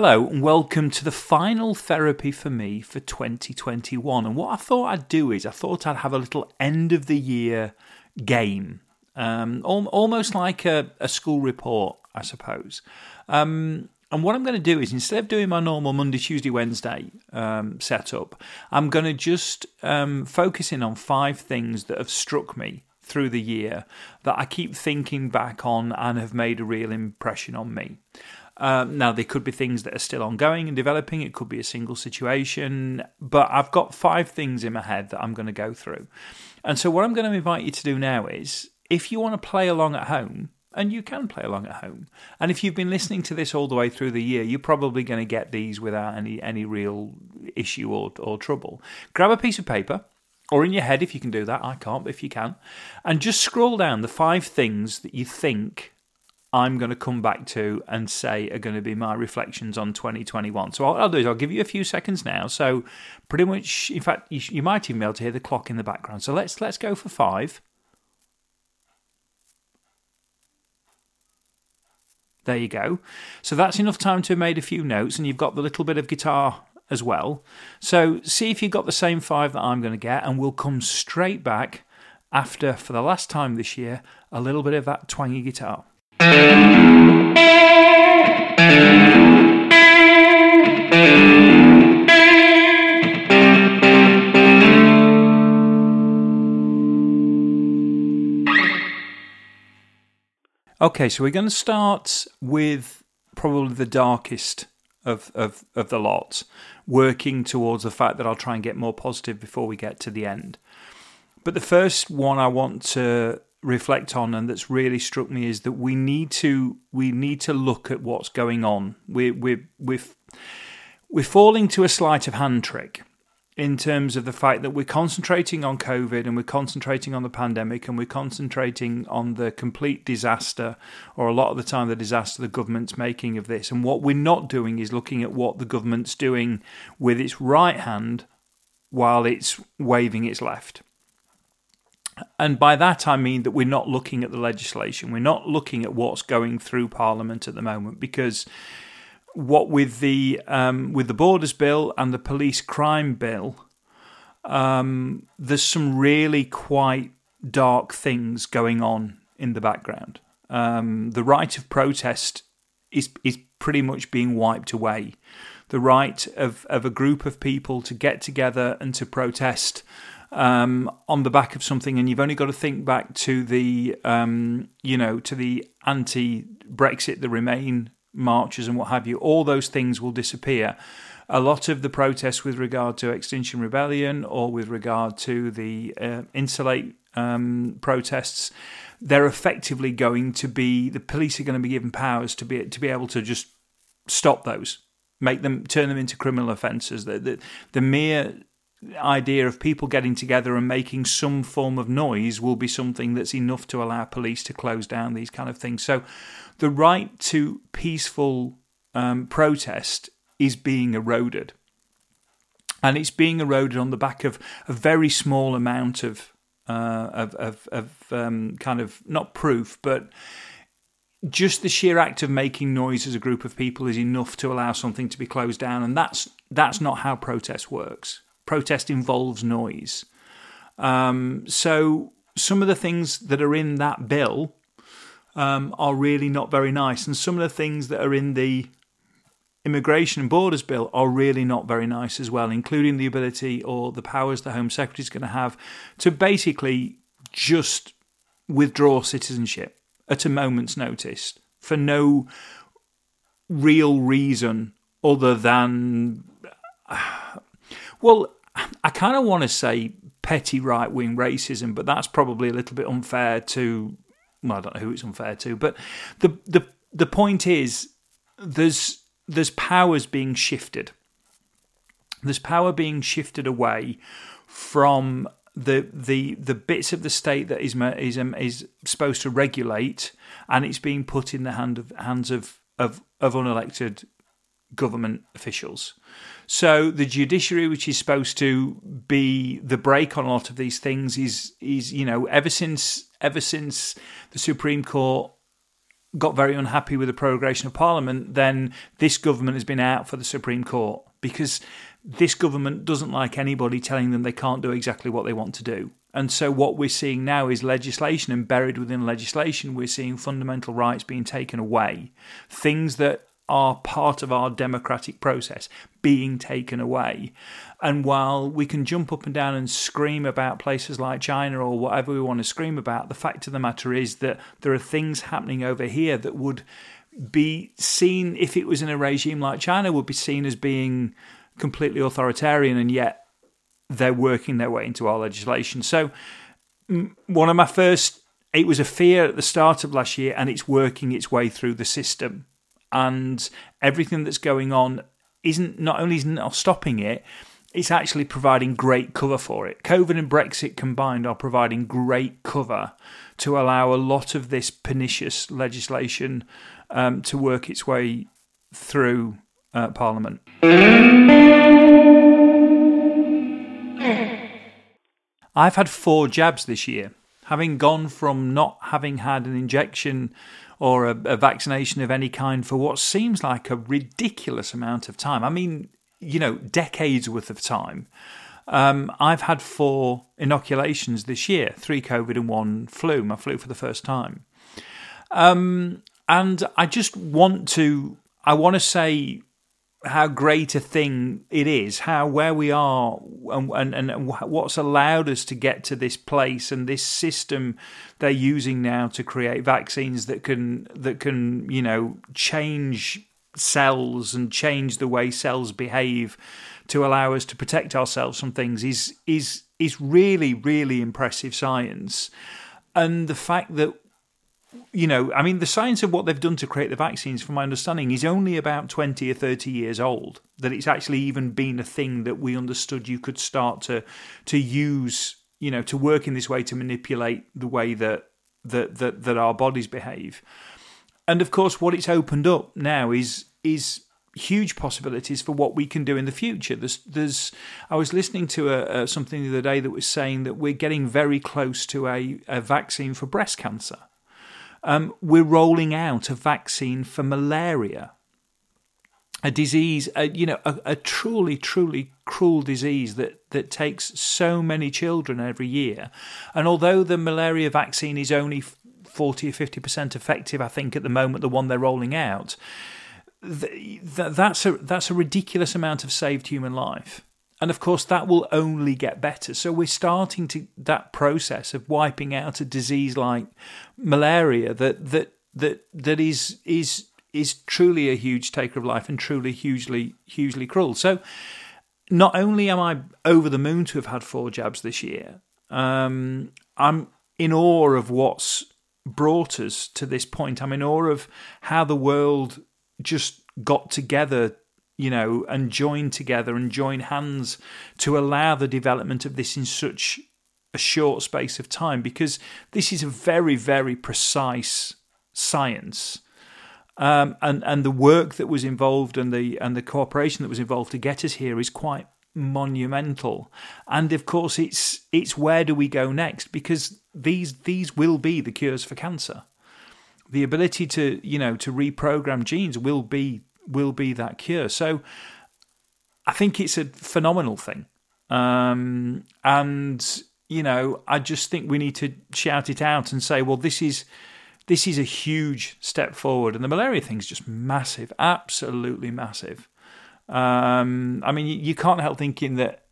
Hello, and welcome to the final therapy for me for 2021. And what I thought I'd do is, I thought I'd have a little end of the year game, um, al- almost like a, a, school report, I suppose. Um, and what I'm going to do is, instead of doing my normal Monday, Tuesday, Wednesday um, setup, I'm going to just um, focus in on five things that have struck me through the year that I keep thinking back on and have made a real impression on me. Um, now, there could be things that are still ongoing and developing. It could be a single situation, but I've got five things in my head that I'm going to go through. And so, what I'm going to invite you to do now is if you want to play along at home, and you can play along at home. And if you've been listening to this all the way through the year, you're probably going to get these without any any real issue or, or trouble. Grab a piece of paper, or in your head if you can do that. I can't, but if you can, and just scroll down the five things that you think I'm going to come back to and say are going to be my reflections on 2021. So what I'll do is I'll give you a few seconds now. So pretty much, in fact, you, you might even be able to hear the clock in the background. So let's let's go for five. There you go. So that's enough time to have made a few notes, and you've got the little bit of guitar as well. So see if you've got the same five that I'm going to get, and we'll come straight back after, for the last time this year, a little bit of that twangy guitar. Okay, so we're going to start with probably the darkest of, of, of the lot, working towards the fact that I'll try and get more positive before we get to the end. But the first one I want to reflect on and that's really struck me is that we need to we need to look at what's going on. We we we're we're falling to a sleight of hand trick in terms of the fact that we're concentrating on COVID and we're concentrating on the pandemic and we're concentrating on the complete disaster, or a lot of the time, the disaster the government's making of this. And what we're not doing is looking at what the government's doing with its right hand while it's waving its left. And by that I mean that we're not looking at the legislation, we're not looking at what's going through Parliament at the moment, because what with the um, with the Borders Bill and the Police Crime Bill, um, there's some really quite dark things going on in the background. Um, the right of protest is is pretty much being wiped away. The right of, of a group of people to get together and to protest um, on the back of something, and you've only got to think back to the, um, you know, to the anti-Brexit, the Remain marches, and what have you. All those things will disappear. A lot of the protests with regard to Extinction Rebellion or with regard to the uh, Insulate um, protests, they're effectively going to be the police are going to be given powers to be to be able to just stop those, make them turn them into criminal offences. The, the, the mere idea of people getting together and making some form of noise will be something that's enough to allow police to close down these kind of things. So, the right to peaceful um, protest is being eroded. And it's being eroded on the back of a very small amount of, uh, of, of, of um, kind of not proof, but just the sheer act of making noise as a group of people is enough to allow something to be closed down. And that's, that's not how protest works protest involves noise. Um, so some of the things that are in that bill um, are really not very nice, and some of the things that are in the immigration and borders bill are really not very nice as well, including the ability or the powers the Home Secretary is going to have to basically just withdraw citizenship at a moment's notice for no real reason other than. Well, I kind of want to say petty right wing racism, but that's probably a little bit unfair to. Well, I don't know who it's unfair to, but the the the point is there's there's powers being shifted. There's power being shifted away from the the the bits of the state that is is um, is supposed to regulate, and it's being put in the hand of hands of of, of unelected government officials. So the judiciary, which is supposed to be the brake on a lot of these things, is is you know ever since ever since the Supreme Court got very unhappy with the prorogation of Parliament, then this government has been out for the Supreme Court because this government doesn't like anybody telling them they can't do exactly what they want to do. And so, what we're seeing now is legislation, and buried within legislation, we're seeing fundamental rights being taken away. Things that are part of our democratic process being taken away. And while we can jump up and down and scream about places like China or whatever we want to scream about, the fact of the matter is that there are things happening over here that would be seen, if it was in a regime like China, would be seen as being completely authoritarian, and yet they're working their way into our legislation. So, one of my first, it was a fear at the start of last year, and it's working its way through the system and everything that's going on isn't not only is not stopping it, it's actually providing great cover for it. COVID and Brexit combined are providing great cover to allow a lot of this pernicious legislation um, to work its way through uh, Parliament. I've had four jabs this year, having gone from not having had an injection or a, a vaccination of any kind for what seems like a ridiculous amount of time. I mean, you know, decades worth of time. Um, I've had four inoculations this year three COVID and one flu. My flu for the first time. Um, and I just want to, I want to say how great a thing it is, how where we are, and, and, and what's allowed us to get to this place, and this system they're using now to create vaccines that can that can you know change cells and change the way cells behave to allow us to protect ourselves from things is is is really really impressive science, and the fact that you know, I mean, the science of what they've done to create the vaccines, from my understanding, is only about 20 or 30 years old. That it's actually even been a thing that we understood you could start to to use, you know, to work in this way to manipulate the way that that that, that our bodies behave. And of course, what it's opened up now is is huge possibilities for what we can do in the future. There's, there's I was listening to a, a, something the other day that was saying that we're getting very close to a, a vaccine for breast cancer um, we're rolling out a vaccine for malaria, a disease, a, you know, a, a truly, truly cruel disease that, that takes so many children every year. And although the malaria vaccine is only 40 or 50% effective, I think, at the moment, the one they're rolling out, that's a, that's a ridiculous amount of saved human life and of course that will only get better. So we're starting to that process of wiping out a disease like malaria that that that that is is is truly a huge taker of life and truly hugely hugely cruel. So not only am i over the moon to have had four jabs this year um, i'm in awe of what's brought us to this point. I'm in awe of how the world just got together you know, and join together and join hands to allow the development of this in such a short space of time because this is a very, very precise science. Um, and and the work that was involved and the and the cooperation that was involved to get us here is quite monumental. And of course, it's it's where do we go next? Because these these will be the cures for cancer. The ability to you know to reprogram genes will be will be that cure. So I think it's a phenomenal thing. Um, and you know, I just think we need to shout it out and say, well, this is this is a huge step forward, and the malaria thing is just massive, absolutely massive. Um, I mean, you, can't help thinking that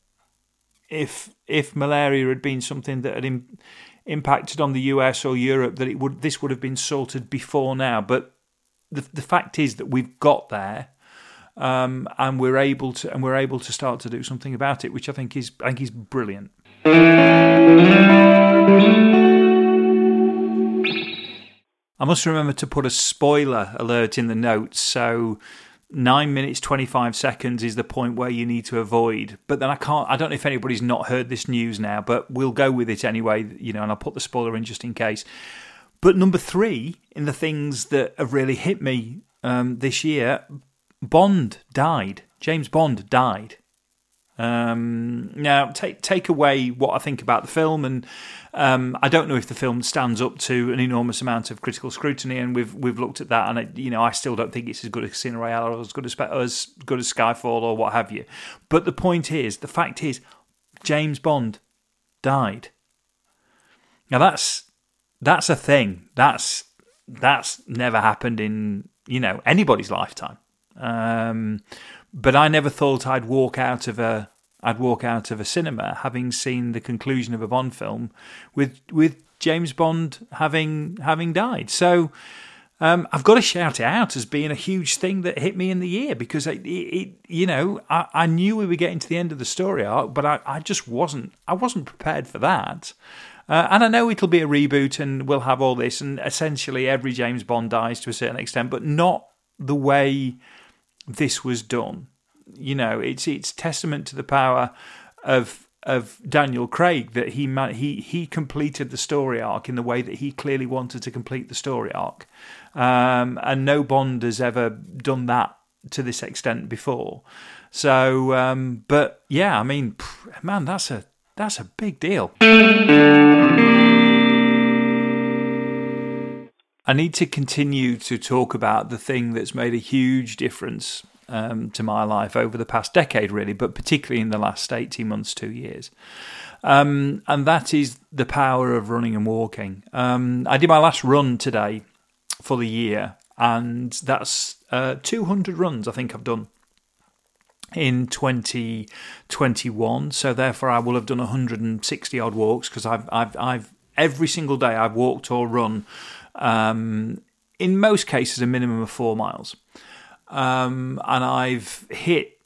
if if malaria had been something that had Im- impacted on the US or Europe, that it would this would have been sorted before now. But the, the fact is that we've got there. Um, and we're able to and we're able to start to do something about it, which I think is I think is brilliant. I must remember to put a spoiler alert in the notes, so nine minutes twenty five seconds is the point where you need to avoid. But then I can't. I don't know if anybody's not heard this news now, but we'll go with it anyway. You know, and I'll put the spoiler in just in case. But number three in the things that have really hit me um, this year, Bond died. James Bond died. Um, now, take take away what I think about the film, and um, I don't know if the film stands up to an enormous amount of critical scrutiny, and we've we've looked at that, and it, you know, I still don't think it's as good as Casino Royale or as good as as good as Skyfall or what have you. But the point is, the fact is, James Bond died. Now that's that's a thing. That's that's never happened in you know anybody's lifetime. Um, but I never thought I'd walk out of a I'd walk out of a cinema having seen the conclusion of a Bond film with with James Bond having having died. So um, I've got to shout it out as being a huge thing that hit me in the ear because it, it you know, I, I, knew we were getting to the end of the story arc, but I, I just wasn't. I wasn't prepared for that. Uh, and I know it'll be a reboot, and we'll have all this, and essentially every James Bond dies to a certain extent, but not the way this was done. You know, it's it's testament to the power of of Daniel Craig that he he he completed the story arc in the way that he clearly wanted to complete the story arc, um, and no Bond has ever done that to this extent before. So, um, but yeah, I mean, man, that's a that's a big deal. I need to continue to talk about the thing that's made a huge difference um, to my life over the past decade, really, but particularly in the last 18 months, two years. Um, and that is the power of running and walking. Um, I did my last run today for the year, and that's uh, 200 runs I think I've done in 2021. So therefore, I will have done 160 odd walks because I've, I've, I've every single day I've walked or run. Um, in most cases, a minimum of four miles, um, and I've hit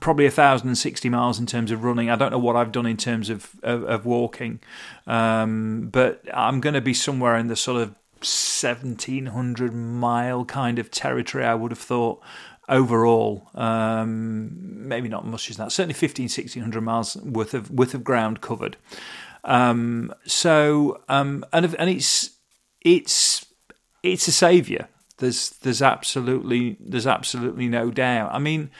probably 1060 miles in terms of running. I don't know what I've done in terms of of, of walking, um, but I'm going to be somewhere in the sort of 1700 mile kind of territory. I would have thought overall. Um, maybe not much as that. Certainly 15, 1600 miles worth of worth of ground covered. Um, so um, and and it's it's it's a saviour. There's there's absolutely there's absolutely no doubt. I mean.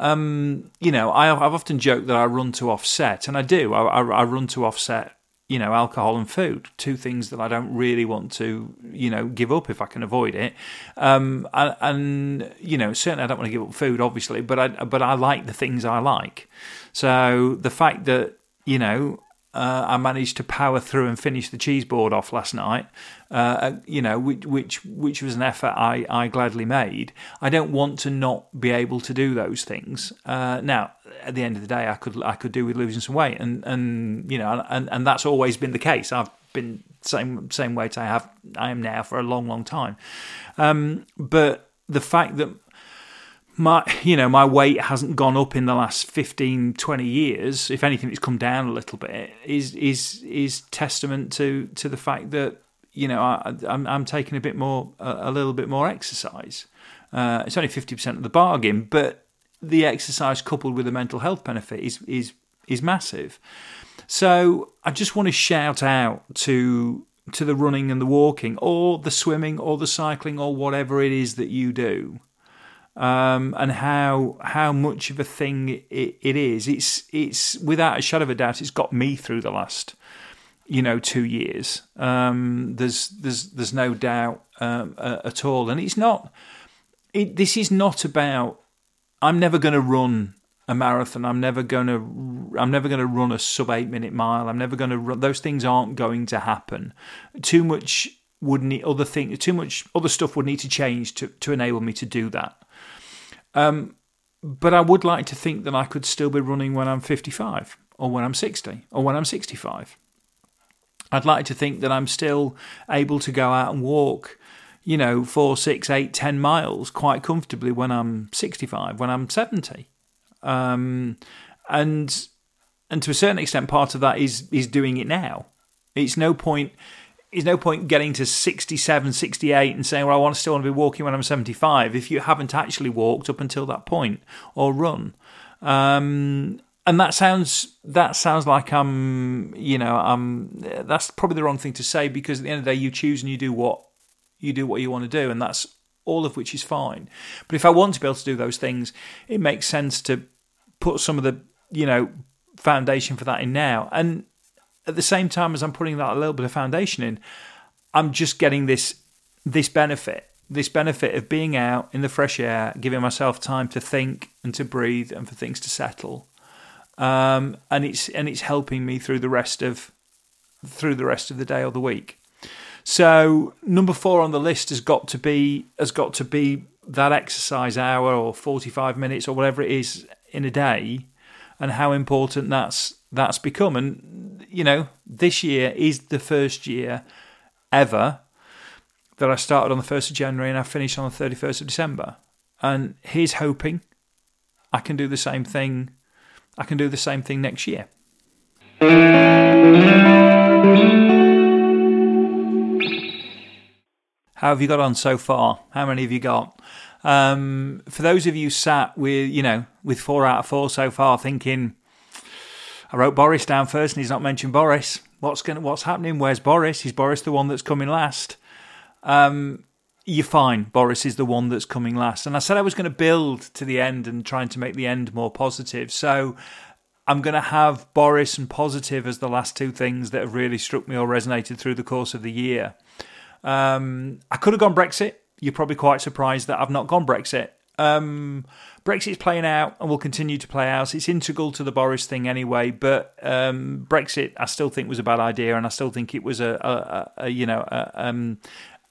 Um, you know, I, have often joked that I run to offset, and I do. I, I, I run to offset you know, alcohol and food, two things that I don't really want to, you know, give up if I can avoid it. Um, and, and, you know, certainly I don't want to give up food, obviously, but I but I like the things I like. So the fact that you know uh, I managed to power through and finish the cheese board off last night. Uh, you know, which, which which was an effort I, I gladly made. I don't want to not be able to do those things. Uh, now, at the end of the day, I could I could do with losing some weight, and and you know, and and that's always been the case. I've been same same weight I have I am now for a long long time. Um, but the fact that my you know my weight hasn't gone up in the last 15 20 years if anything it's come down a little bit is is is testament to to the fact that you know I, I'm, I'm taking a bit more a, a little bit more exercise uh, it's only 50% of the bargain but the exercise coupled with the mental health benefit is is is massive so I just want to shout out to to the running and the walking or the swimming or the cycling or whatever it is that you do um, and how how much of a thing it, it is. It's it's without a shadow of a doubt, it's got me through the last you know two years. Um, there's there's there's no doubt um, uh, at all, and it's not. It, this is not about. I'm never going to run a marathon. I'm never going to. I'm never going to run a sub eight minute mile. I'm never going to run. Those things aren't going to happen. Too much would need other things. Too much other stuff would need to change to to enable me to do that. Um, but I would like to think that I could still be running when I'm 55 or when I'm 60 or when I'm 65. I'd like to think that I'm still able to go out and walk, you know, four, six, eight, ten miles quite comfortably when I'm 65, when I'm 70. Um, and and to a certain extent, part of that is is doing it now. It's no point there's no point getting to 67, 68 and saying, well, I want to still want to be walking when I'm 75 if you haven't actually walked up until that point or run. Um, and that sounds that sounds like I'm, you know, I'm. That's probably the wrong thing to say because at the end of the day, you choose and you do what you do what you want to do, and that's all of which is fine. But if I want to be able to do those things, it makes sense to put some of the you know, foundation for that in now. And at the same time as I'm putting that a little bit of foundation in, I'm just getting this this benefit, this benefit of being out in the fresh air, giving myself time to think and to breathe and for things to settle. Um, and it's and it's helping me through the rest of through the rest of the day or the week. So number four on the list has got to be has got to be that exercise hour or 45 minutes or whatever it is in a day and how important that's that's become. And you know this year is the first year ever that I started on the 1st of January and I finished on the 31st of December. And here's hoping I can do the same thing I can do the same thing next year How have you got on so far? How many have you got? Um, for those of you sat with, you know, with four out of four so far, thinking, I wrote Boris down first, and he's not mentioned Boris. What's going? What's happening? Where's Boris? Is Boris the one that's coming last? Um, you're fine. Boris is the one that's coming last. And I said I was going to build to the end and trying to make the end more positive. So I'm going to have Boris and positive as the last two things that have really struck me or resonated through the course of the year. Um, I could have gone Brexit. You're probably quite surprised that I've not gone Brexit. Um, Brexit's playing out and will continue to play out. It's integral to the Boris thing anyway. But um, Brexit, I still think was a bad idea, and I still think it was a, a, a you know a, um,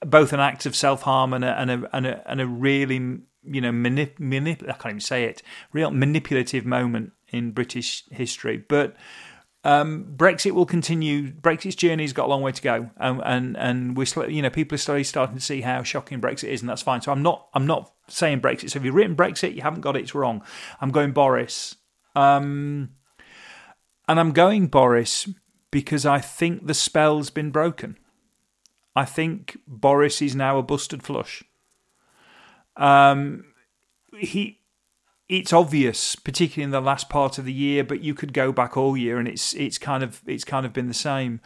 both an act of self harm and a, and a and a and a really you know manip, manip I can't even say it real manipulative moment in British history. But um, Brexit will continue. Brexit's journey's got a long way to go, and and, and we're you know people are slowly starting to see how shocking Brexit is, and that's fine. So I'm not I'm not saying Brexit. So if you've written Brexit, you haven't got it. It's wrong. I'm going Boris, um, and I'm going Boris because I think the spell's been broken. I think Boris is now a busted flush. Um, he it's obvious, particularly in the last part of the year, but you could go back all year and it's it's kind of it's kind of been the same.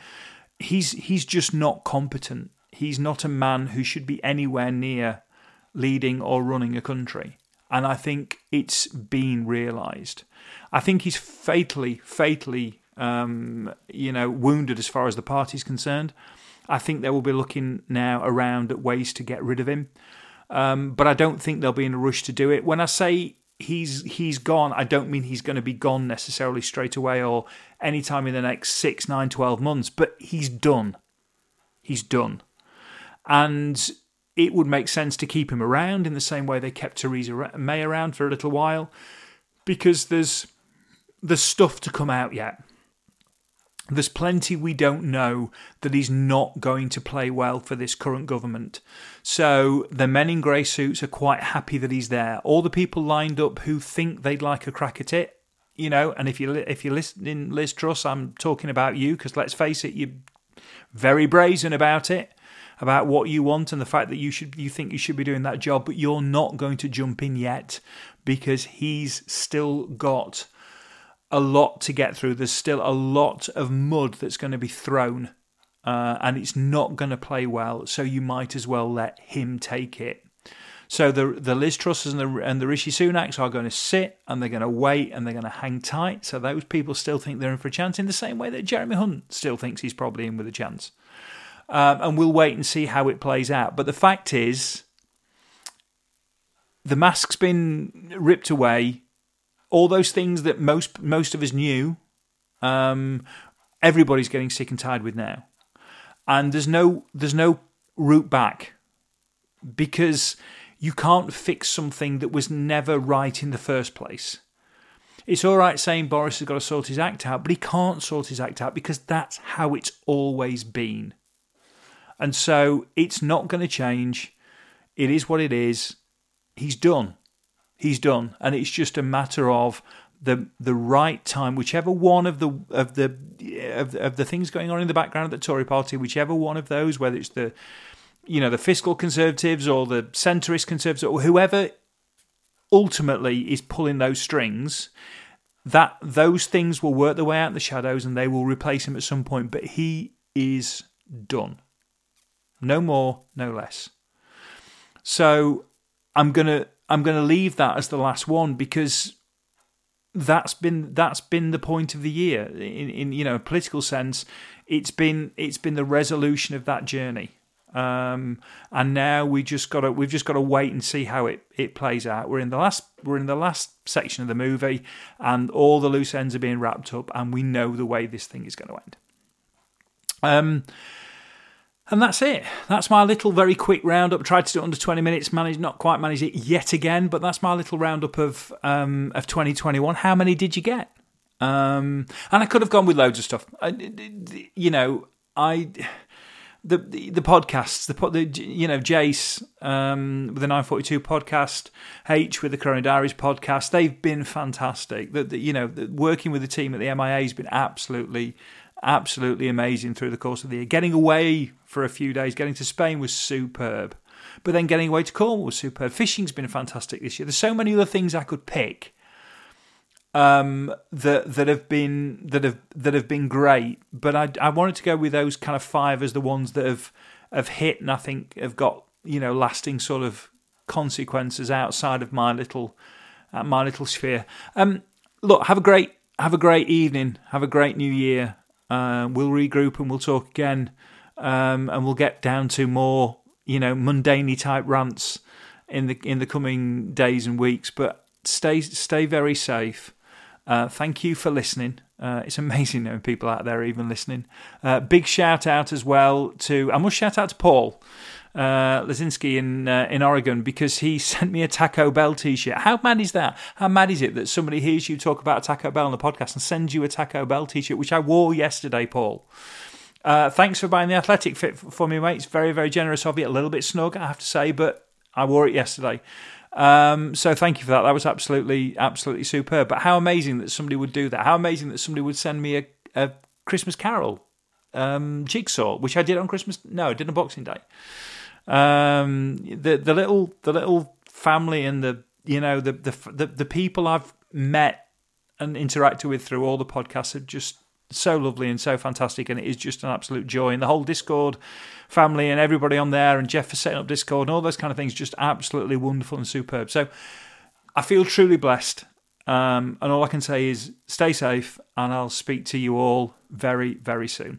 He's he's just not competent. He's not a man who should be anywhere near leading or running a country. And I think it's been realised. I think he's fatally, fatally, um, you know, wounded as far as the party's concerned. I think they will be looking now around at ways to get rid of him. Um, but I don't think they'll be in a rush to do it. When I say he's he's gone. I don't mean he's going to be gone necessarily straight away or anytime in the next six, nine, twelve months, but he's done. He's done. And it would make sense to keep him around in the same way they kept Theresa May around for a little while, because there's there's stuff to come out yet. There's plenty we don't know that he's not going to play well for this current government. So the men in grey suits are quite happy that he's there. All the people lined up who think they'd like a crack at it, you know. And if you if you're listening, Liz Truss, I'm talking about you because let's face it, you're very brazen about it, about what you want and the fact that you should you think you should be doing that job, but you're not going to jump in yet because he's still got a lot to get through. There's still a lot of mud that's going to be thrown uh, and it's not going to play well. So you might as well let him take it. So the the Liz Trusses and the and the Rishi Sunaks are going to sit and they're going to wait and they're going to hang tight. So those people still think they're in for a chance in the same way that Jeremy Hunt still thinks he's probably in with a chance. Um, and we'll wait and see how it plays out. But the fact is, the mask's been ripped away. All those things that most most of us knew, um, everybody's getting sick and tired with now and there's no there's no route back because you can't fix something that was never right in the first place. It's all right saying Boris has got to sort his act out, but he can't sort his act out because that's how it's always been. And so it's not going to change. It is what it is. He's done. He's done. And it's just a matter of the the right time, whichever one of the of the of, of the things going on in the background of the Tory party, whichever one of those, whether it's the you know the fiscal conservatives or the centrist conservatives or whoever ultimately is pulling those strings, that those things will work their way out in the shadows and they will replace him at some point. But he is done. No more, no less. So I'm gonna I'm gonna leave that as the last one because that's been that's been the point of the year in, in you know political sense. It's been it's been the resolution of that journey. Um, and now we just got to we've just got to wait and see how it, it plays out. We're in the last we're in the last section of the movie, and all the loose ends are being wrapped up, and we know the way this thing is going to end. Um, and that's it. That's my little very quick roundup. Tried to do it under 20 minutes, managed not quite manage it yet again, but that's my little roundup of um, of 2021. How many did you get? Um, and I could have gone with loads of stuff. I, you know, I the the, podcasts, the, the you know Jace um, with the 942 podcast, H with the Corona Diaries podcast, they've been fantastic. The, the you know the, working with the team at the MIA has been absolutely absolutely amazing through the course of the year. Getting away for a few days, getting to Spain was superb. But then getting away to Cornwall was superb. Fishing's been fantastic this year. There's so many other things I could pick um, that that have been that have that have been great. But I I wanted to go with those kind of five as the ones that have have hit and I think have got you know lasting sort of consequences outside of my little uh, my little sphere. Um, look, have a great have a great evening. Have a great new year. Uh, we'll regroup and we'll talk again, um, and we'll get down to more you know mundanely type rants in the in the coming days and weeks. But stay stay very safe. Uh, thank you for listening. Uh, it's amazing knowing people out there even listening. Uh, big shout out as well to I must shout out to Paul uh, Lazinski in uh, in Oregon because he sent me a Taco Bell T-shirt. How mad is that? How mad is it that somebody hears you talk about Taco Bell on the podcast and sends you a Taco Bell T-shirt, which I wore yesterday, Paul? Uh, thanks for buying the athletic fit for me, mate. It's very, very generous of you. A little bit snug, I have to say, but I wore it yesterday. Um, so thank you for that. That was absolutely, absolutely superb. But how amazing that somebody would do that. How amazing that somebody would send me a, a Christmas Carol um, jigsaw, which I did on Christmas. No, I did on Boxing Day. Um, the the little the little family and the you know the the the, the people I've met and interacted with through all the podcasts are just so lovely and so fantastic, and it is just an absolute joy. And the whole Discord family and everybody on there, and Jeff for setting up Discord and all those kind of things, just absolutely wonderful and superb. So I feel truly blessed. Um, and all I can say is stay safe, and I'll speak to you all very, very soon.